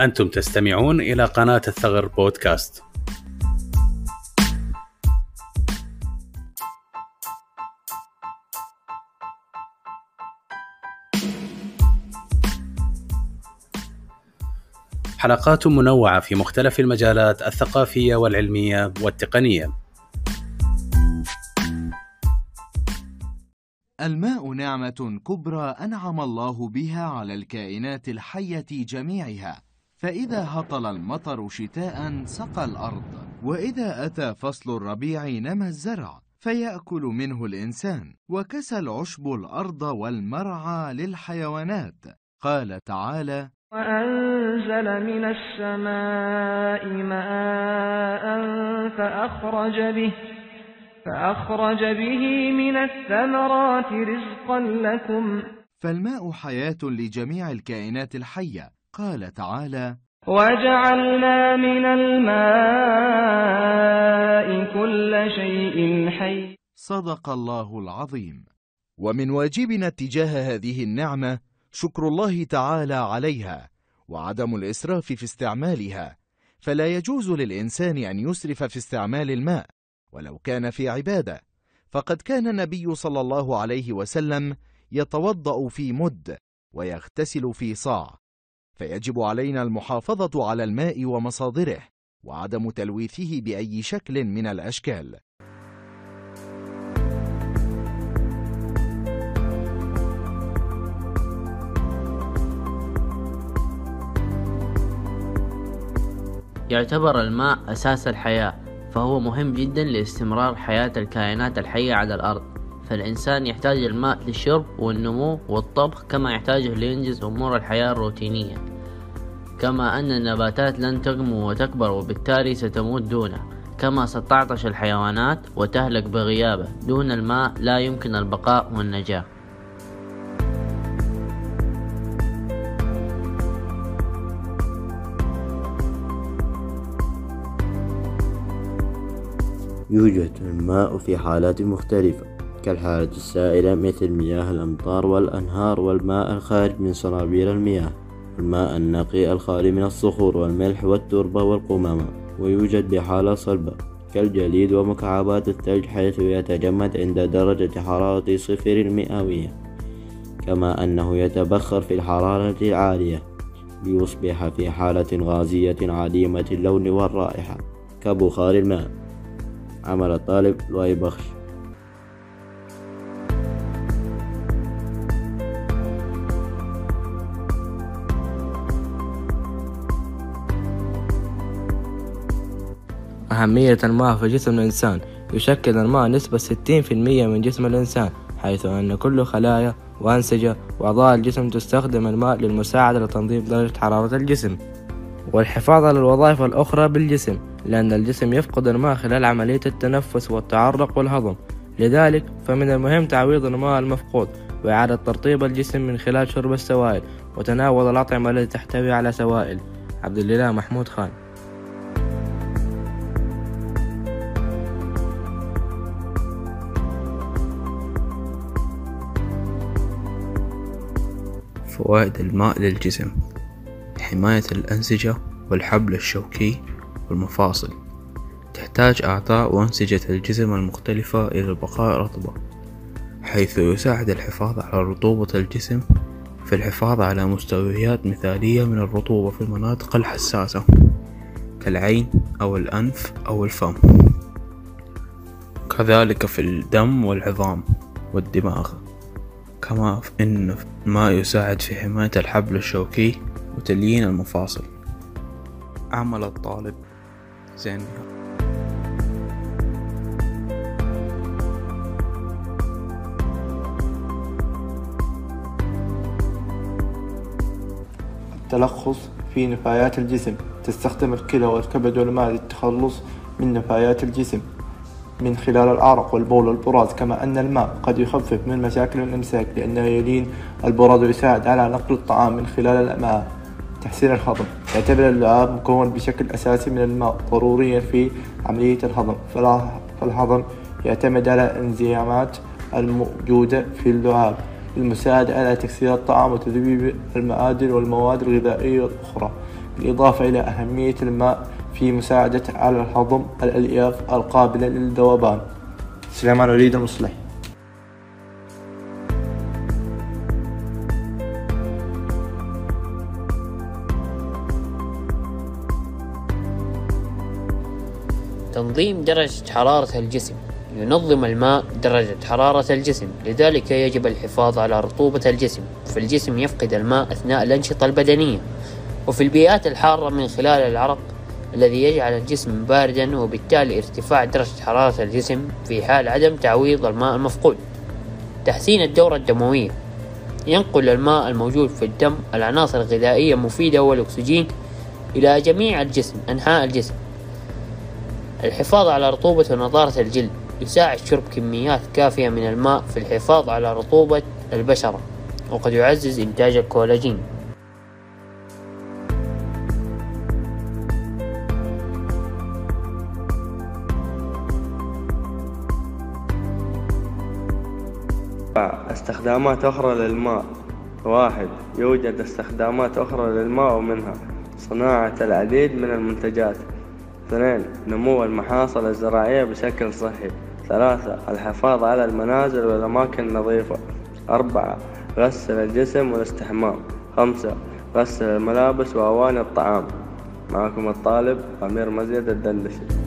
أنتم تستمعون إلى قناة الثغر بودكاست حلقات منوعة في مختلف المجالات الثقافية والعلمية والتقنية. الماء نعمة كبرى أنعم الله بها على الكائنات الحية جميعها، فإذا هطل المطر شتاء سقى الأرض، وإذا أتى فصل الربيع نمى الزرع، فيأكل منه الإنسان، وكسى العشب الأرض والمرعى للحيوانات. قال تعالى: وأنزل من السماء ماء فأخرج به فأخرج به من الثمرات رزقا لكم فالماء حياة لجميع الكائنات الحية قال تعالى وجعلنا من الماء كل شيء حي صدق الله العظيم. ومن واجبنا اتجاه هذه النعمة شكر الله تعالى عليها وعدم الإسراف في استعمالها. فلا يجوز للإنسان أن يسرف في استعمال الماء ولو كان في عبادة. فقد كان النبي صلى الله عليه وسلم يتوضأ في مد ويغتسل في صاع. فيجب علينا المحافظة على الماء ومصادره وعدم تلويثه بأي شكل من الأشكال. يعتبر الماء أساس الحياة فهو مهم جدا لاستمرار حياة الكائنات الحية على الأرض. فالإنسان يحتاج الماء للشرب والنمو والطبخ كما يحتاجه لينجز أمور الحياة الروتينية. كما أن النباتات لن تنمو وتكبر وبالتالي ستموت دونه. كما ستعطش الحيوانات وتهلك بغيابه دون الماء لا يمكن البقاء والنجاة. يوجد الماء في حالات مختلفة. كالحالة السائلة مثل مياه الأمطار والأنهار والماء الخارج من صنابير المياه الماء النقي الخالي من الصخور والملح والتربة والقمامة ويوجد بحالة صلبة كالجليد ومكعبات الثلج حيث يتجمد عند درجة حرارة صفر المئوية كما أنه يتبخر في الحرارة العالية ليصبح في حالة غازية عديمة اللون والرائحة كبخار الماء. عمل الطالب لؤي بخش. أهمية الماء في جسم الإنسان يشكل الماء نسبة 60% من جسم الإنسان حيث أن كل خلايا وأنسجة وأعضاء الجسم تستخدم الماء للمساعدة لتنظيم درجة حرارة الجسم والحفاظ على الوظائف الأخرى بالجسم لأن الجسم يفقد الماء خلال عملية التنفس والتعرق والهضم لذلك فمن المهم تعويض الماء المفقود وإعادة ترطيب الجسم من خلال شرب السوائل وتناول الأطعمة التي تحتوي على سوائل. عبد الله محمود خان. فوائد الماء للجسم حماية الأنسجة والحبل الشوكي والمفاصل. تحتاج أعضاء وأنسجة الجسم المختلفة إلى البقاء رطبة حيث يساعد الحفاظ على رطوبة الجسم في الحفاظ على مستويات مثالية من الرطوبة في المناطق الحساسة كالعين أو الأنف أو الفم. كذلك في الدم والعظام والدماغ. كما إن ما يساعد في حماية الحبل الشوكي وتليين المفاصل. عمل الطالب. زين. التلخص في نفايات الجسم. تستخدم الكلى والكبد والماء للتخلص من نفايات الجسم. من خلال العرق والبول والبراز كما أن الماء قد يخفف من مشاكل الإمساك لأنه يلين البراز ويساعد على نقل الطعام من خلال الأمعاء تحسين الهضم. يعتبر اللعاب مكون بشكل أساسي من الماء ضروريا في عملية الهضم. فالهضم يعتمد على الإنزيمات الموجودة في اللعاب للمساعدة على تكسير الطعام وتذويب المعادن والمواد الغذائية الأخرى. بالإضافة إلى أهمية الماء في مساعدة على الهضم الألياف القابلة للذوبان. سليمان وليد المصلح تنظيم درجة حرارة الجسم. ينظم الماء درجة حرارة الجسم. لذلك يجب الحفاظ على رطوبة الجسم. فالجسم يفقد الماء أثناء الأنشطة البدنية. وفي البيئات الحارة من خلال العرق الذي يجعل الجسم باردا وبالتالي ارتفاع درجة حرارة الجسم في حال عدم تعويض الماء المفقود. تحسين الدورة الدموية. ينقل الماء الموجود في الدم العناصر الغذائية المفيدة والأكسجين إلى جميع الجسم أنحاء الجسم. الحفاظ على رطوبة ونضارة الجلد. يساعد شرب كميات كافية من الماء في الحفاظ على رطوبة البشرة وقد يعزز إنتاج الكولاجين. استخدامات أخرى للماء. واحد يوجد استخدامات أخرى للماء ومنها صناعة العديد من المنتجات. اثنين نمو المحاصيل الزراعية بشكل صحي. ثلاثة الحفاظ على المنازل والأماكن النظيفة. أربعة غسل الجسم والاستحمام. خمسة غسل الملابس وأواني الطعام. معكم الطالب أمير مزيد الدندشي.